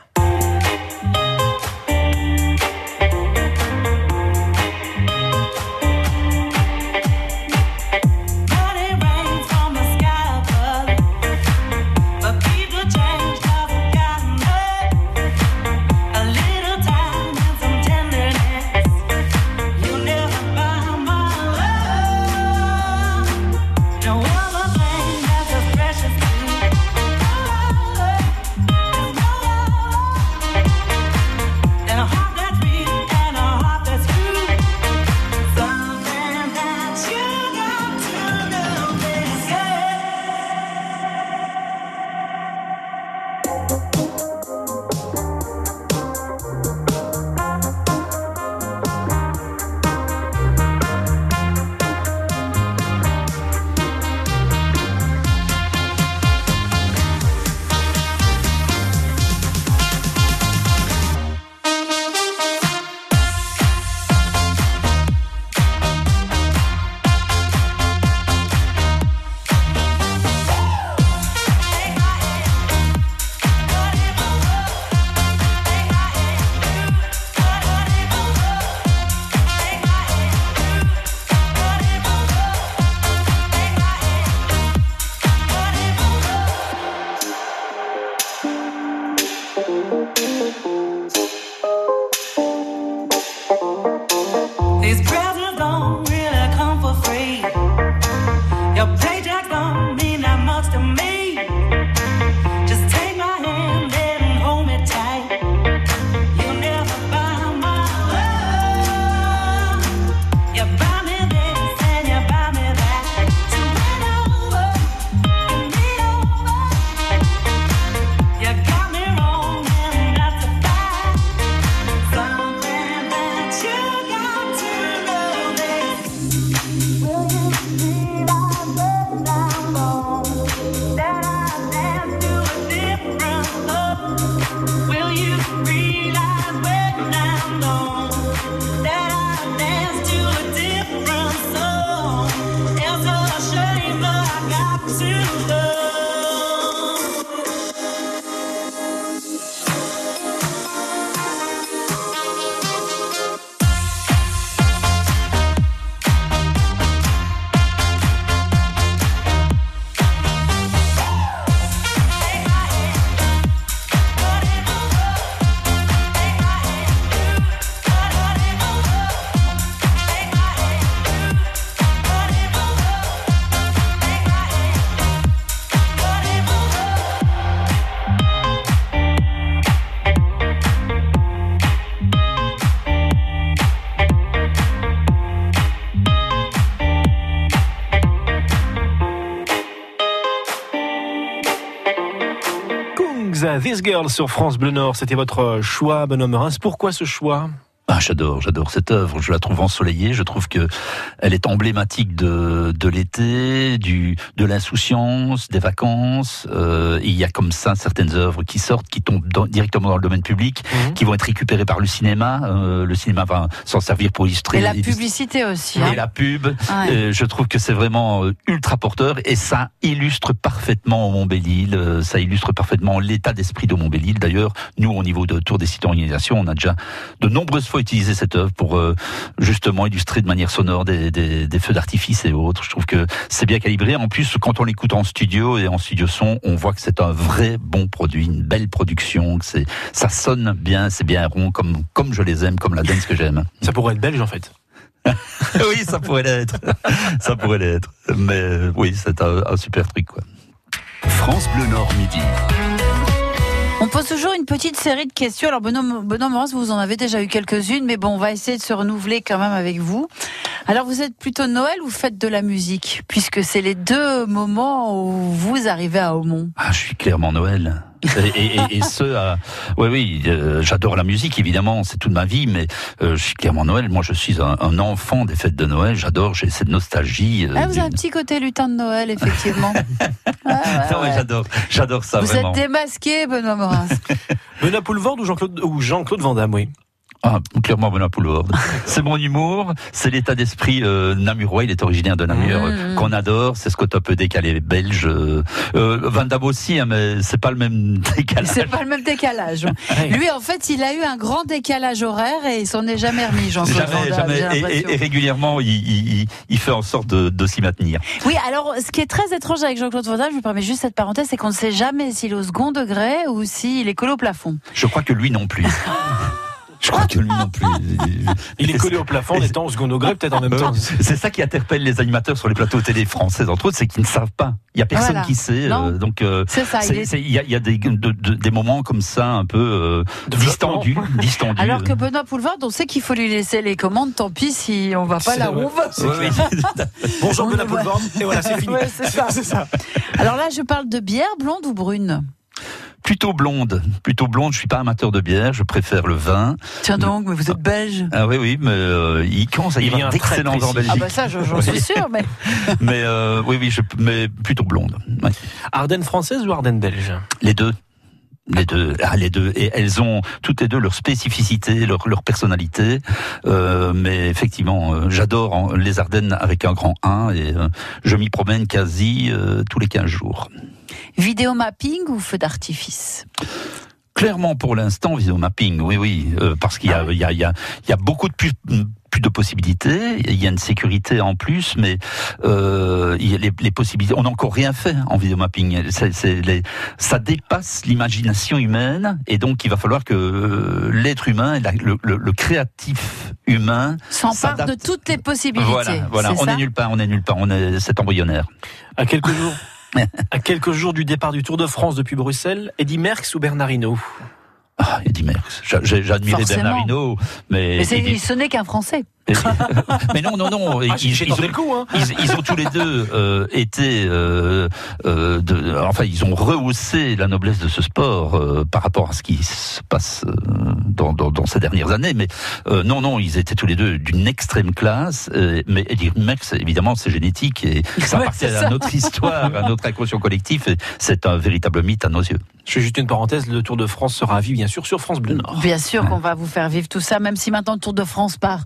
This Girl sur France Bleu Nord. C'était votre choix, Benoît Merins. Pourquoi ce choix? Ah, j'adore, j'adore cette œuvre. Je la trouve ensoleillée. Je trouve que elle est emblématique de, de l'été, du de l'insouciance, des vacances. Euh, il y a comme ça certaines œuvres qui sortent, qui tombent directement dans le domaine public, mhm. qui vont être récupérées par le cinéma. Euh, le cinéma va s'en servir pour illustrer. Et la publicité aussi. Hein. Et la pub. Euh, je trouve que c'est vraiment euh, ultra porteur et ça illustre parfaitement Montbéliil. Euh, ça illustre parfaitement l'état d'esprit de Montbéliil. D'ailleurs, nous, au niveau de Tour des organisation, on a déjà de nombreuses fois utiliser cette œuvre pour euh, justement illustrer de manière sonore des, des, des feux d'artifice et autres. Je trouve que c'est bien calibré. En plus, quand on l'écoute en studio et en studio son, on voit que c'est un vrai bon produit, une belle production. Que c'est, ça sonne bien, c'est bien rond, comme comme je les aime, comme la dance que j'aime. (laughs) Ça pourrait être belge en fait. (laughs) oui, ça pourrait l'être. ça pourrait l'être. Mais euh, oui, c'est un, un super truc, quoi. France Bleu Nord Midi. On pose toujours une petite série de questions. Alors Benoît, Benoît vous en avez déjà eu quelques-unes, mais bon, on va essayer de se renouveler quand même avec vous. Alors vous êtes plutôt Noël ou faites de la musique? Puisque c'est les deux moments où vous arrivez à Aumont. Ah, je suis clairement Noël. Et, et, et, et ce, à- oui, oui, euh, j'adore la musique, évidemment, c'est toute ma vie, mais euh, je suis clairement Noël. Moi, je suis un, un enfant des fêtes de Noël. J'adore, j'ai cette nostalgie. euh, Ah, vous avez un petit côté lutin de Noël, effectivement. (laughs) Ouais, ouais, Non, mais ouais. j'adore, j'adore ça Vous vraiment. êtes démasqué, Benoît Morin. Benoît Poulvord ou Jean-Claude ou Jean-Claude Van Damme, oui. Ah, clairement Benoît Poulvord. (laughs) c'est mon humour, c'est l'état d'esprit euh, namurois. Il est originaire de Namur, Mmh. euh, qu'on adore. C'est ce côté un peu décalé belge. Euh, euh, Van Damme aussi, hein, mais c'est pas le même (laughs) décalage. C'est pas le même décalage. (laughs) Lui, en fait, il a eu un grand décalage horaire et il s'en est jamais remis, Jean-Claude Van Jamais, Damme, jamais. Et, et- et régulièrement, il, il- il- il fait en sorte de, de s'y maintenir. Oui, alors, ce qui est très étrange avec Jean-Claude Van Damme, je me permets juste cette parenthèse, c'est qu'on ne sait jamais s'il est au second degré ou s'il est collé au plafond. Je crois que lui non plus. Je crois que lui non plus. (laughs) Il est collé au plafond en étant au second degré, peut-être en même temps. C'est ça qui interpelle les animateurs sur les plateaux télé français, entre autres, c'est qu'ils ne savent pas. Il y a personne Voilà. qui sait. Non. euh, donc, euh, C'est ça, il est- y a, il y a des, de- de- des moments comme ça, un peu euh, distendus, distendus. Alors que Benoît Poulvard, on sait qu'il faut lui laisser les commandes, tant pis si on va pas là où on veut. (laughs) (laughs) Bonjour On Benoît. Poulvord, et voilà, c'est fini. Ouais, c'est ça. C'est ça. Alors là, je parle de bière blonde ou brune? Plutôt blonde, plutôt blonde. Je suis pas amateur de bière, je préfère le vin. Tiens donc, mais vous êtes belge. Ah oui, oui, mais euh, il commence à y avoir d'excellents en précis. Ah Belgique. bah ça, j'en suis sûr, mais (laughs) Mais euh, oui, oui, je, mais plutôt blonde. Ouais. Ardennes française ou Ardennes belge? Les deux. Les deux, ah, les deux, et elles ont toutes les deux leur spécificité, leur, leur personnalité. Euh, mais effectivement, euh, j'adore les Ardennes avec un grand 1 et euh, je m'y promène quasi euh, tous les 15 jours. Vidéo mapping ou feu d'artifice? Clairement, pour l'instant, vidéomapping, oui, oui, euh, parce qu'il y a, il y a, il y a, il y a beaucoup de plus, plus de possibilités. Il y a une sécurité en plus, mais euh, il y a les, les possibilités. On n'a encore rien fait en vidéomapping. C'est, c'est les, ça dépasse l'imagination humaine, et donc il va falloir que euh, l'être humain, la- le, le, le créatif humain, S'empare S'adapte. de toutes les possibilités. voilà, on ça? est nulle part, on est nulle part, on est, c'est embryonnaire. À quelques jours. (laughs) (laughs) À quelques jours du départ du Tour de France depuis Bruxelles, Eddy Merckx ou Bernard Hinault Ah, Eddie Merckx. J'a- j'ai- J'ai admiré Forcément. Bernard Hinault, mais, Mais ce n'est qu'un Français. (laughs) mais non, non, non. Ah, j'ai ils, j'ai ils tenté ont, le coup, hein. ils, ils ont tous les deux euh, été, euh, euh, de, enfin, ils ont rehaussé la noblesse de ce sport euh, par rapport à ce qui se passe euh, dans, dans, dans ces dernières années. Mais euh, non, non, ils étaient tous les deux d'une extrême classe. euh, mais Merckx, évidemment, c'est génétique et ça (laughs) Ouais, appartient c'est à notre histoire, à notre inconscient collectif. Et c'est un véritable mythe à nos yeux. Je fais juste une parenthèse, le Tour de France sera à vie, bien sûr, sur France Bleu Nord. Bien sûr qu'on va vous faire vivre tout ça, même si maintenant le Tour de France part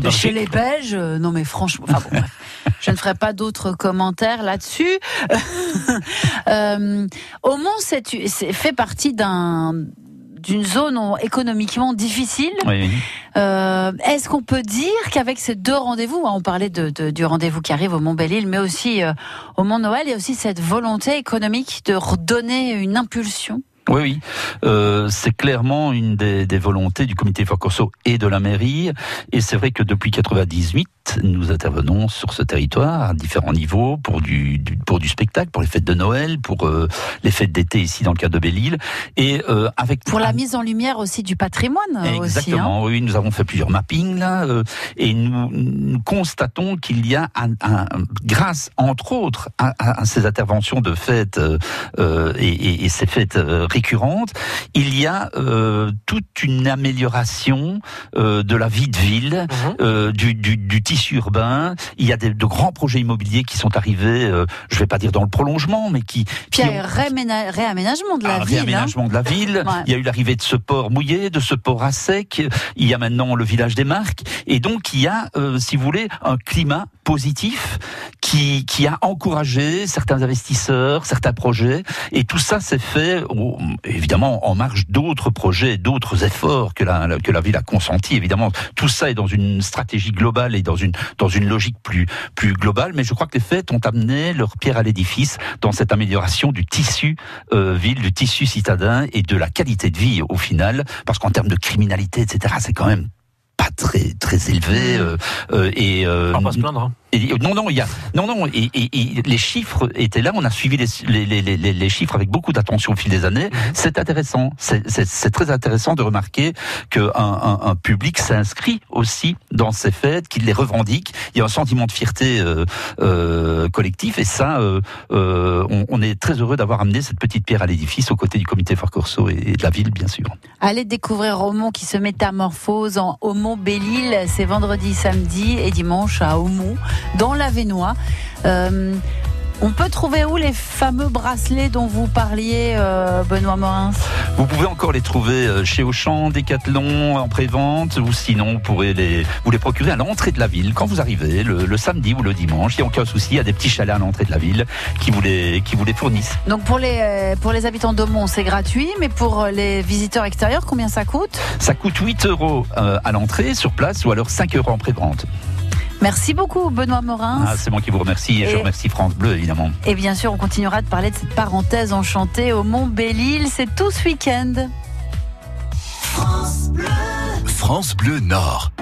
de chez les Belges. euh, Non mais franchement, enfin bon, bref. (laughs) je ne ferai pas d'autres commentaires là-dessus. (laughs) euh, Aumont c'est, c'est- fait partie d'un d'une zone économiquement difficile. Oui, oui. Euh, Est-ce qu'on peut dire qu'avec ces deux rendez-vous, hein, on parlait de, de- du rendez-vous qui arrive au Mont Belle-Île, mais aussi euh, au Mont Noël, il y a aussi cette volonté économique de redonner une impulsion? Oui, oui. Euh, c'est clairement une des, des volontés du comité Fort Corso et de la mairie. Et c'est vrai que depuis 98, nous intervenons sur ce territoire à différents niveaux pour du, du- pour du spectacle, pour les fêtes de Noël, pour euh, les fêtes d'été ici dans le cadre de Belle-Île. Et euh, avec pour la mise en lumière aussi du patrimoine. euh, Aussi, hein. Exactement, oui, nous avons fait plusieurs mappings là, euh, et nous, nous constatons qu'il y a, un, un- grâce entre autres à, à- à ces interventions de fêtes et, et- et ces fêtes euh, récurrentes, il y a euh, toute une amélioration euh, de la vie de ville, euh, du, du, du tissu urbain. Il y a des, de grands projets immobiliers qui sont arrivés, euh, je vais pas dire dans le prolongement, mais qui, Puis qui il y a un réaména- réaménagement de la ville. hein. réaménagement de la ville. Ouais. Il y a eu l'arrivée de ce port mouillé, de ce port à sec. Il y a maintenant le village des marques. Et donc, il y a, euh, si vous voulez, un climat positif qui, qui a encouragé certains investisseurs, certains projets, et tout ça s'est fait évidemment en marge d'autres projets, d'autres efforts que la, que la ville a consentis. Évidemment, tout ça est dans une stratégie globale et dans une, dans une logique plus, plus globale, mais je crois que les fêtes ont amené leur pierre à l'édifice dans cette amélioration du tissu euh, ville, du tissu citadin et de la qualité de vie au final, parce qu'en termes de criminalité, etc., c'est quand même pas très très élevé euh, euh, et euh, On va pas se plaindre. hein. Et- non, non, il y a, non, non, et, et- et les chiffres étaient là. On a suivi les, les, les, les, les chiffres avec beaucoup d'attention au fil des années. C'est intéressant. C'est- C'est c'est très intéressant de remarquer qu'un un, un public s'inscrit aussi dans ces fêtes, qu'il les revendique. Il y a un sentiment de fierté euh, euh, collectif, et ça, euh, euh, on, on est très heureux d'avoir amené cette petite pierre à l'édifice aux côtés du comité Fort Corso et, et de la ville, bien sûr. Allez découvrir Aumont qui se métamorphose en Aumont Belle-Île. C'est vendredi, samedi et dimanche à Aumont, dans l'Avenois. Euh, on peut trouver où les fameux bracelets dont vous parliez, euh, Benoît Morin Vous pouvez encore les trouver euh, chez Auchan, Decathlon, en pré-vente, ou sinon vous pourrez les, vous les procurer à l'entrée de la ville quand vous arrivez, le, le samedi ou le dimanche. Il n'y a aucun souci, il y a des petits chalets à l'entrée de la ville qui vous les, qui vous les fournissent. Donc pour les, pour les habitants d'Aumont, c'est gratuit, mais pour les visiteurs extérieurs, combien ça coûte? Ça coûte 8 euros euh, à l'entrée sur place ou alors 5 euros en pré-vente. Merci beaucoup, Benoît Morin. Ah, c'est moi qui vous remercie et, je remercie France Bleu évidemment. Et bien sûr, on continuera de parler de cette parenthèse enchantée au Mont Belle-Île. C'est tout ce week-end. France Bleu Nord.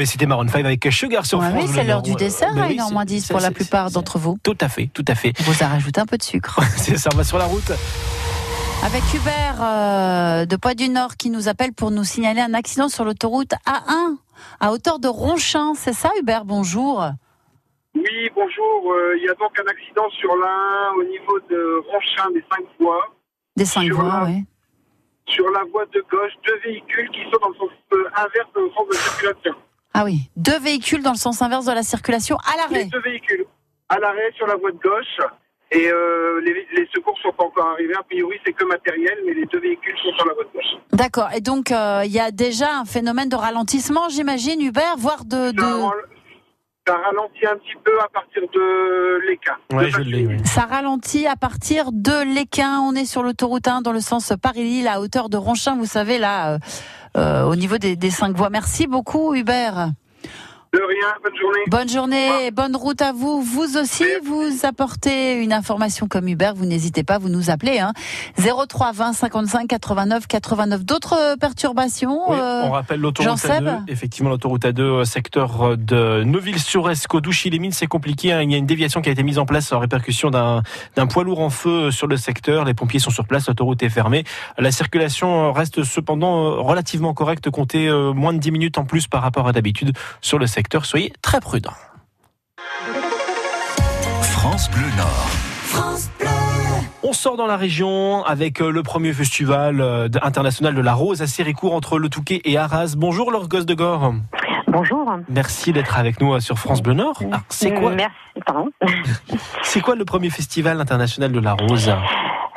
Eh, C'était Maroon 5 avec Sugar sur Ouais, France oui, c'est l'heure du dessert à oui, c'est- moins 10 c'est- pour la plupart d'entre vous. Tout à fait, tout à fait. On vous a rajouté un peu de sucre. (laughs) C'est ça, on va sur la route. Avec Hubert euh, de Poix du Nord qui nous appelle pour nous signaler un accident sur l'autoroute A1 à hauteur de Ronchin. C'est ça, Hubert Bonjour. Oui, bonjour. Euh, Il y a donc un accident sur la au niveau de Ronchin des cinq voies. Des cinq Sur voies, la- oui. Sur la voie de gauche, deux véhicules qui sont dans le sens inverse de sens de circulation. Ah oui, deux véhicules dans le sens inverse de la circulation à l'arrêt. deux véhicules à l'arrêt sur la voie de gauche. Et euh, les, les secours sont pas encore arrivés. A priori, c'est que matériel, mais les deux véhicules sont sur la voie de gauche. D'accord. Et donc, euh, il y a déjà un phénomène de ralentissement, j'imagine, Hubert, voire de... de... Ça, ral- ça ralentit un petit peu à partir de. Ouais, oui. Ça ralentit à partir de l'Équin. On est sur l'autoroute 1 dans le sens Paris-Lille à hauteur de Ronchin, vous savez, là, euh, au niveau des, cinq voies. Merci beaucoup, Hubert. De rien, bonne journée. Bonne journée et bonne route à vous. Vous aussi, vous apportez une information comme Hubert. Vous n'hésitez pas, vous nous appelez. Hein. 03 20 55 89 89. D'autres perturbations Oui, euh, on rappelle l'autoroute Jean-Seb A2. Effectivement, l'autoroute A2, euh, secteur euh, de Neuville-sur-Escaut, Douchy-les-Mines, c'est compliqué. hein. Il y a une déviation qui a été mise en place en répercussion d'un d'un poids lourd en feu sur le secteur. Les pompiers sont sur place, l'autoroute est fermée. La circulation euh, reste cependant euh, relativement correcte. Comptez euh, moins de 10 minutes en plus par rapport à d'habitude sur le secteur. Soyez très prudents. France Bleu Nord. On sort dans la région avec euh, le premier festival euh, international de la rose à Séricourt entre Le Touquet et Arras. Bonjour Laure Gosse de Gore. Bonjour. Merci d'être avec nous euh, sur France Bleu Nord. Ah, c'est quoi Merci, pardon. (laughs) C'est quoi le premier festival international de la rose?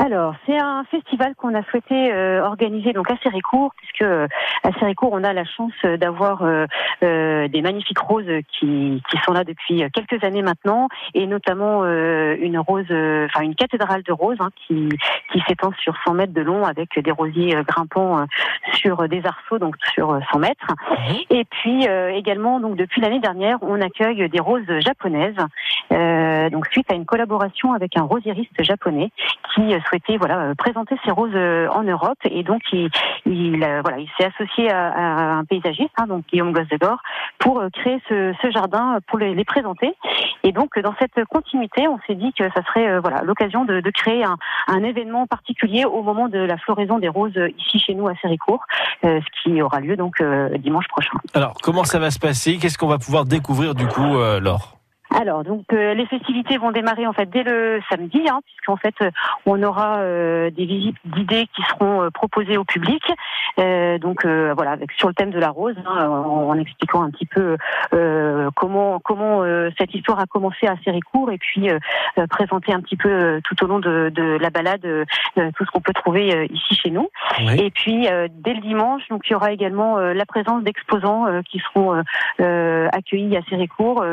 Alors, c'est un festival qu'on a souhaité euh, organiser donc à Séricourt, puisque euh, à Séricourt, on a la chance euh, d'avoir euh, euh, des magnifiques roses qui, qui sont là depuis euh, quelques années maintenant, et notamment euh, une rose, enfin une cathédrale de roses hein, qui, qui s'étend sur 100 mètres de long avec des rosiers grimpants sur des arceaux, donc sur euh, 100 mètres. Et puis euh, également, donc depuis l'année dernière, on accueille des roses japonaises, euh, donc suite à une collaboration avec un rosieriste japonais qui euh, souhaitait voilà euh, présenter ses roses euh, en Europe. Et donc il, euh, voilà il s'est associé à, un paysagiste hein, donc Guillaume Gossegor pour créer ce, jardin pour les, présenter. Et donc dans cette continuité on s'est dit que ça serait voilà l'occasion de, créer un, événement particulier au moment de la floraison des roses ici chez nous à Séricourt ce qui aura lieu donc dimanche prochain. Alors, comment ça va se passer? Qu'est-ce qu'on va pouvoir découvrir du coup, Laure? Alors, donc euh, les festivités vont démarrer en fait dès le samedi, hein, puisqu'en fait euh, on aura euh, des visites guidées qui seront euh, proposées au public. Euh, donc euh, voilà, avec sur le thème de la rose, hein, en, en expliquant un petit peu euh, comment comment euh, cette histoire a commencé à Séricourt et puis présenter un petit peu tout au long de, de la balade tout ce qu'on peut trouver euh, ici chez nous. Et puis euh, dès le dimanche, donc il y aura également euh, la présence d'exposants euh, qui seront accueillis à Séricourt.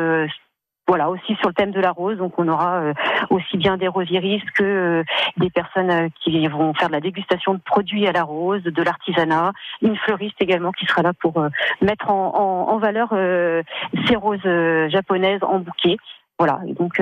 Voilà, aussi sur le thème de la rose. Donc, on aura euh, aussi bien des rosieristes que euh, des personnes euh, qui vont faire de la dégustation de produits à la rose, de l'artisanat, une fleuriste également qui sera là pour mettre en, valeur ces roses japonaises en bouquet. Voilà, donc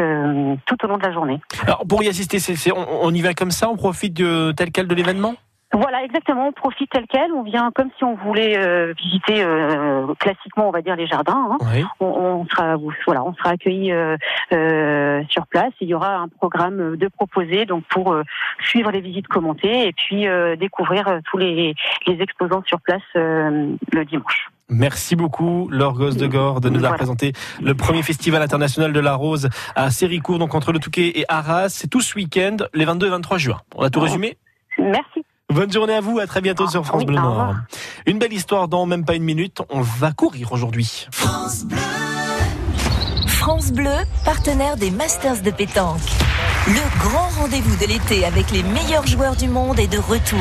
tout au long de la journée. Alors, pour y assister, on, y va comme ça On profite tel quel de l'événement? Voilà, exactement. On profite tel quel. On vient comme si on voulait euh, visiter euh, classiquement, on va dire, les jardins. hein. Oui. On, on sera, voilà, on sera accueillis euh, euh, sur place. Il y aura un programme de proposé, donc pour euh, suivre les visites commentées et puis euh, découvrir tous les, les exposants sur place euh, le dimanche. Merci beaucoup, Laure Gosse de Gore, de nous avoir Voilà. présenté le premier festival international de la rose à Séricourt, donc entre le Touquet et Arras. C'est tout ce week-end, les 22 et 23 juin. On a tout résumé? Merci. Bonne journée à vous, à très bientôt sur France oui, Bleu Nord. Une belle histoire dans même pas une minute. On va courir aujourd'hui. France Bleu, partenaire des Masters de pétanque. Le grand rendez-vous de l'été avec les meilleurs joueurs du monde est de retour.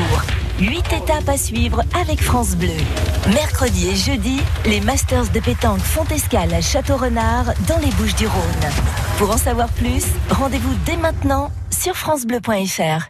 Huit étapes à suivre avec France Bleu. Mercredi et jeudi, les Masters de pétanque font escale à Château-Renard dans les Bouches-du-Rhône. Pour en savoir plus, rendez-vous dès maintenant sur francebleu.fr.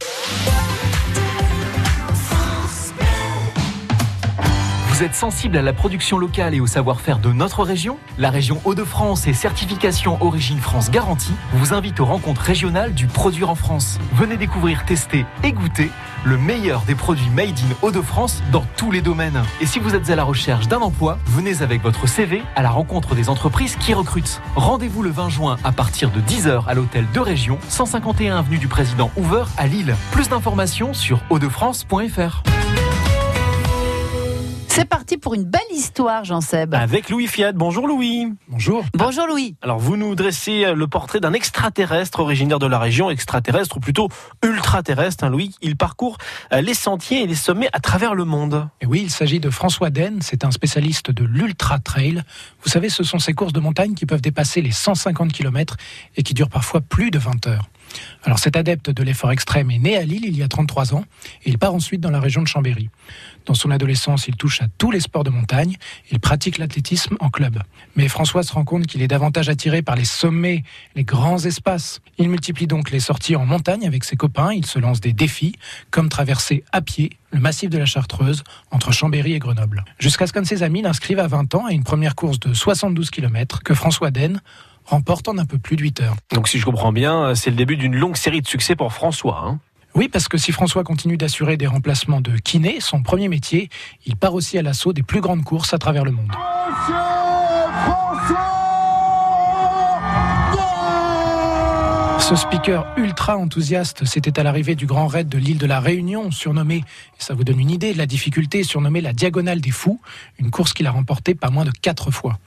Vous êtes sensible à la production locale et au savoir-faire de notre région? La région Hauts-de-France et certification Origine France Garantie vous invite aux rencontres régionales du Produire en France. Venez découvrir, tester et goûter le meilleur des produits made in Hauts-de-France dans tous les domaines. Et si vous êtes à la recherche d'un emploi, venez avec votre CV à la rencontre des entreprises qui recrutent. Rendez-vous le 20 juin à partir de 10h à l'hôtel de région, 151 avenue du Président Hoover à Lille. Plus d'informations sur hautdefrance.fr. C'est parti pour une belle histoire, Jean Seb. Avec Louis Fiat. Bonjour Louis. Bonjour. Bonjour Louis. Alors vous nous dressez le portrait d'un extraterrestre originaire de la région, extraterrestre ou plutôt ultraterrestre. Hein, Louis, il parcourt euh, les sentiers et les sommets à travers le monde. Et oui, il s'agit de François Den, c'est un spécialiste de l'ultra trail. Vous savez, ce sont ces courses de montagne qui peuvent dépasser les 150 km et qui durent parfois plus de 20 heures. Alors cet adepte de l'effort extrême est né à Lille il y a 33 ans et il part ensuite dans la région de Chambéry. Dans son adolescence, il touche à tous les sports de montagne, il pratique l'athlétisme en club. Mais François se rend compte qu'il est davantage attiré par les sommets, les grands espaces. Il multiplie donc les sorties en montagne avec ses copains, il se lance des défis, comme traverser à pied le massif de la Chartreuse entre Chambéry et Grenoble. Jusqu'à ce qu'un de ses amis l'inscrive à 20 ans à une première course de 72 km que François Den remporte en un peu plus de 8 heures. Donc si je comprends bien, c'est le début d'une longue série de succès pour François. Hein oui, parce que si François continue d'assurer des remplacements de kiné, son premier métier, il part aussi à l'assaut des plus grandes courses à travers le monde. Ce speaker ultra enthousiaste, c'était à l'arrivée du grand raid de l'île de la Réunion, surnommé, et ça vous donne une idée de la difficulté, surnommé la Diagonale des Fous, une course qu'il a remportée pas moins de quatre fois.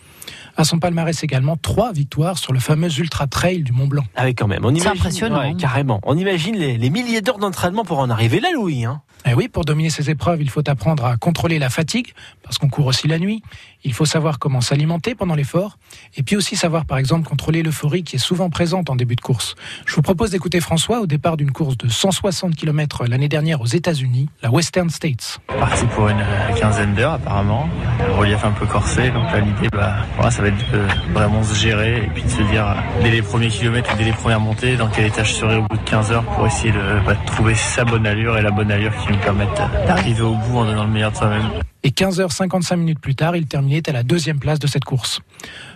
À son palmarès également, trois victoires sur le fameux Ultra Trail du Mont Blanc. Ah oui, quand même. On C'est imagine, impressionnant, ouais, hein. carrément. On imagine les, les milliers d'heures d'entraînement pour en arriver là, Louis. Hein. Et Eh oui, pour dominer ces épreuves, il faut apprendre à contrôler la fatigue, parce qu'on court aussi la nuit. Il faut savoir comment s'alimenter pendant l'effort, et puis aussi savoir, par exemple, contrôler l'euphorie qui est souvent présente en début de course. Je vous propose d'écouter François au départ d'une course de 160 km l'année dernière aux États-Unis, la Western States. Parti pour une euh, quinzaine d'heures apparemment, relief un peu corsé, donc là l'idée bah, ça va être de vraiment se gérer et puis de se dire euh, dès les premiers kilomètres ou dès les premières montées dans quel état je serai au bout de 15 heures pour essayer de, bah, de trouver sa bonne allure et la bonne allure qui me permette euh, d'arriver au bout en donnant le meilleur de soi-même. Et 15h55 minutes plus tard, il terminait à la deuxième place de cette course.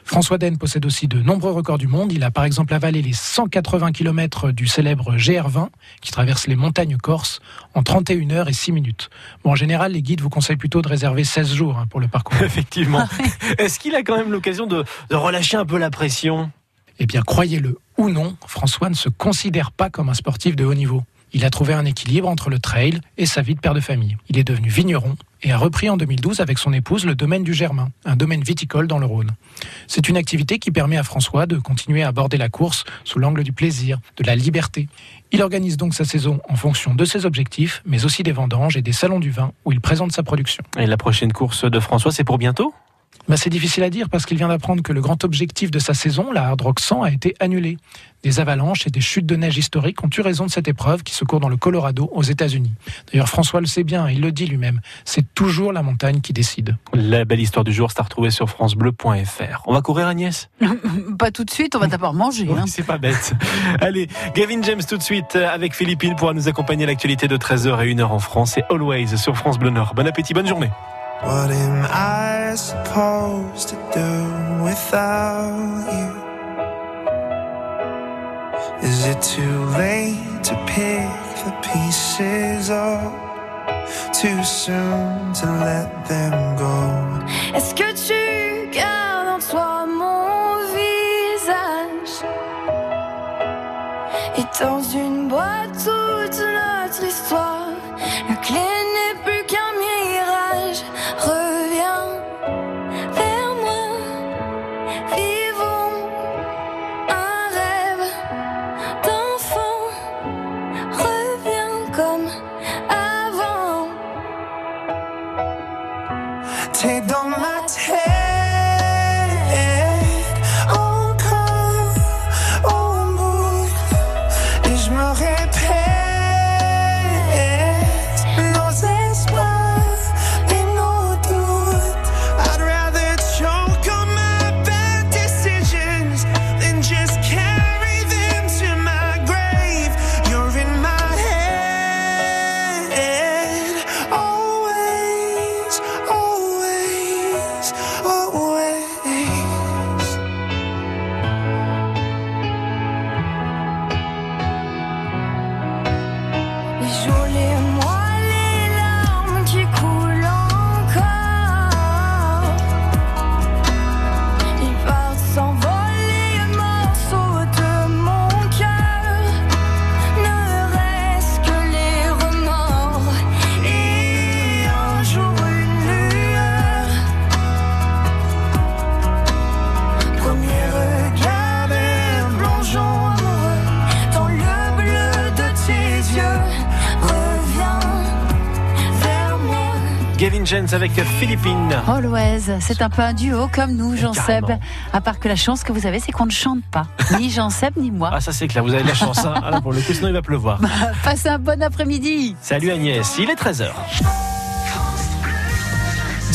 François Den possède aussi de nombreux records du monde. Il a par exemple avalé les 180 km du célèbre GR20 qui traverse les montagnes corses en 31 heures et 6 minutes. Bon, en général, les guides vous conseillent plutôt de réserver 16 jours hein, pour le parcours. (laughs) Effectivement. Est-ce qu'il a quand même l'occasion de, de relâcher un peu la pression? Eh bien, croyez-le ou non, François ne se considère pas comme un sportif de haut niveau. Il a trouvé un équilibre entre le trail et sa vie de père de famille. Il est devenu vigneron et a repris en 2012 avec son épouse le domaine du Germain, un domaine viticole dans le Rhône. C'est une activité qui permet à François de continuer à aborder la course sous l'angle du plaisir, de la liberté. Il organise donc sa saison en fonction de ses objectifs, mais aussi des vendanges et des salons du vin où il présente sa production. Et la prochaine course de François, c'est pour bientôt? Bah, c'est difficile à dire parce qu'il vient d'apprendre que le grand objectif de sa saison, la Hard Rock 100, a été annulé. Des avalanches et des chutes de neige historiques ont eu raison de cette épreuve qui se court dans le Colorado aux États-Unis. D'ailleurs, François le sait bien, il le dit lui-même, c'est toujours la montagne qui décide. La belle histoire du jour, c'est à retrouver sur francebleu.fr. On va courir Agnès? (laughs) Pas tout de suite, on va d'abord manger. Oui, hein. C'est pas bête. (laughs) Allez, Gavin James tout de suite euh, avec Philippine pour nous accompagner à l'actualité de 13h et 1h en France et Always sur France Bleu Nord. Bon appétit, bonne journée. What am I supposed to do without you? Is it too late to pick the pieces up? Too soon to let them go? Est-ce que tu gardes en toi mon visage Et dans une boîte toute notre histoire T'es dans ma avec Philippines. Always, c'est un peu un duo comme nous, Jean Seb. À part que la chance que vous avez, c'est qu'on ne chante pas. Ni Jean Seb, ni moi. Ah, ça c'est clair, vous avez de la chance. Hein. Ah, pour le coup, sinon il va pleuvoir. Passez un bon après-midi. Salut Agnès, il est 13h.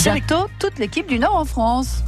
Bientôt, toute l'équipe du Nord en France.